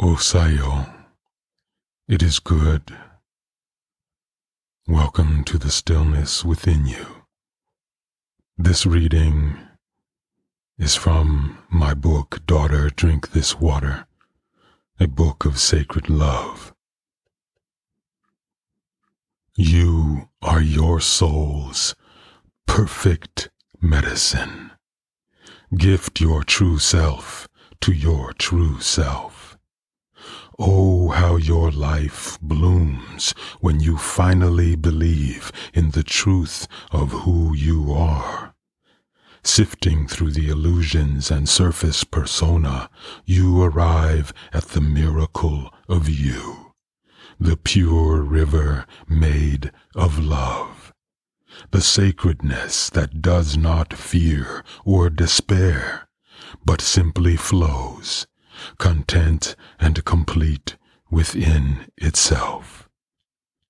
Osiyo, it is good. Welcome to the stillness within you. This reading is from my book, Daughter, Drink This Water, a book of sacred love. You are your soul's perfect medicine. Gift your true self to your true self. Oh, how your life blooms when you finally believe in the truth of who you are. Sifting through the illusions and surface persona, you arrive at the miracle of you, the pure river made of love, the sacredness that does not fear or despair, but simply flows content and complete within itself.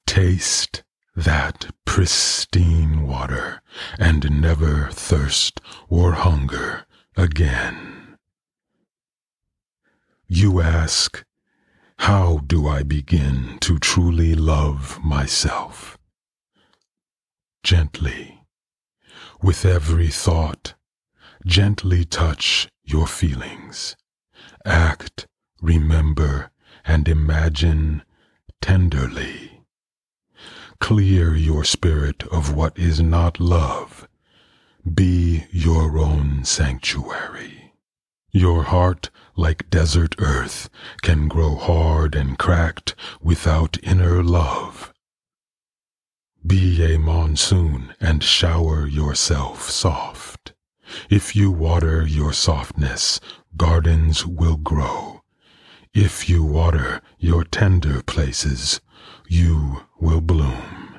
Taste that pristine water and never thirst or hunger again. You ask, how do I begin to truly love myself? Gently, with every thought, gently touch your feelings act, remember, and imagine tenderly. Clear your spirit of what is not love. Be your own sanctuary. Your heart, like desert earth, can grow hard and cracked without inner love. Be a monsoon and shower yourself soft. If you water your softness gardens will grow. If you water your tender places, you will bloom.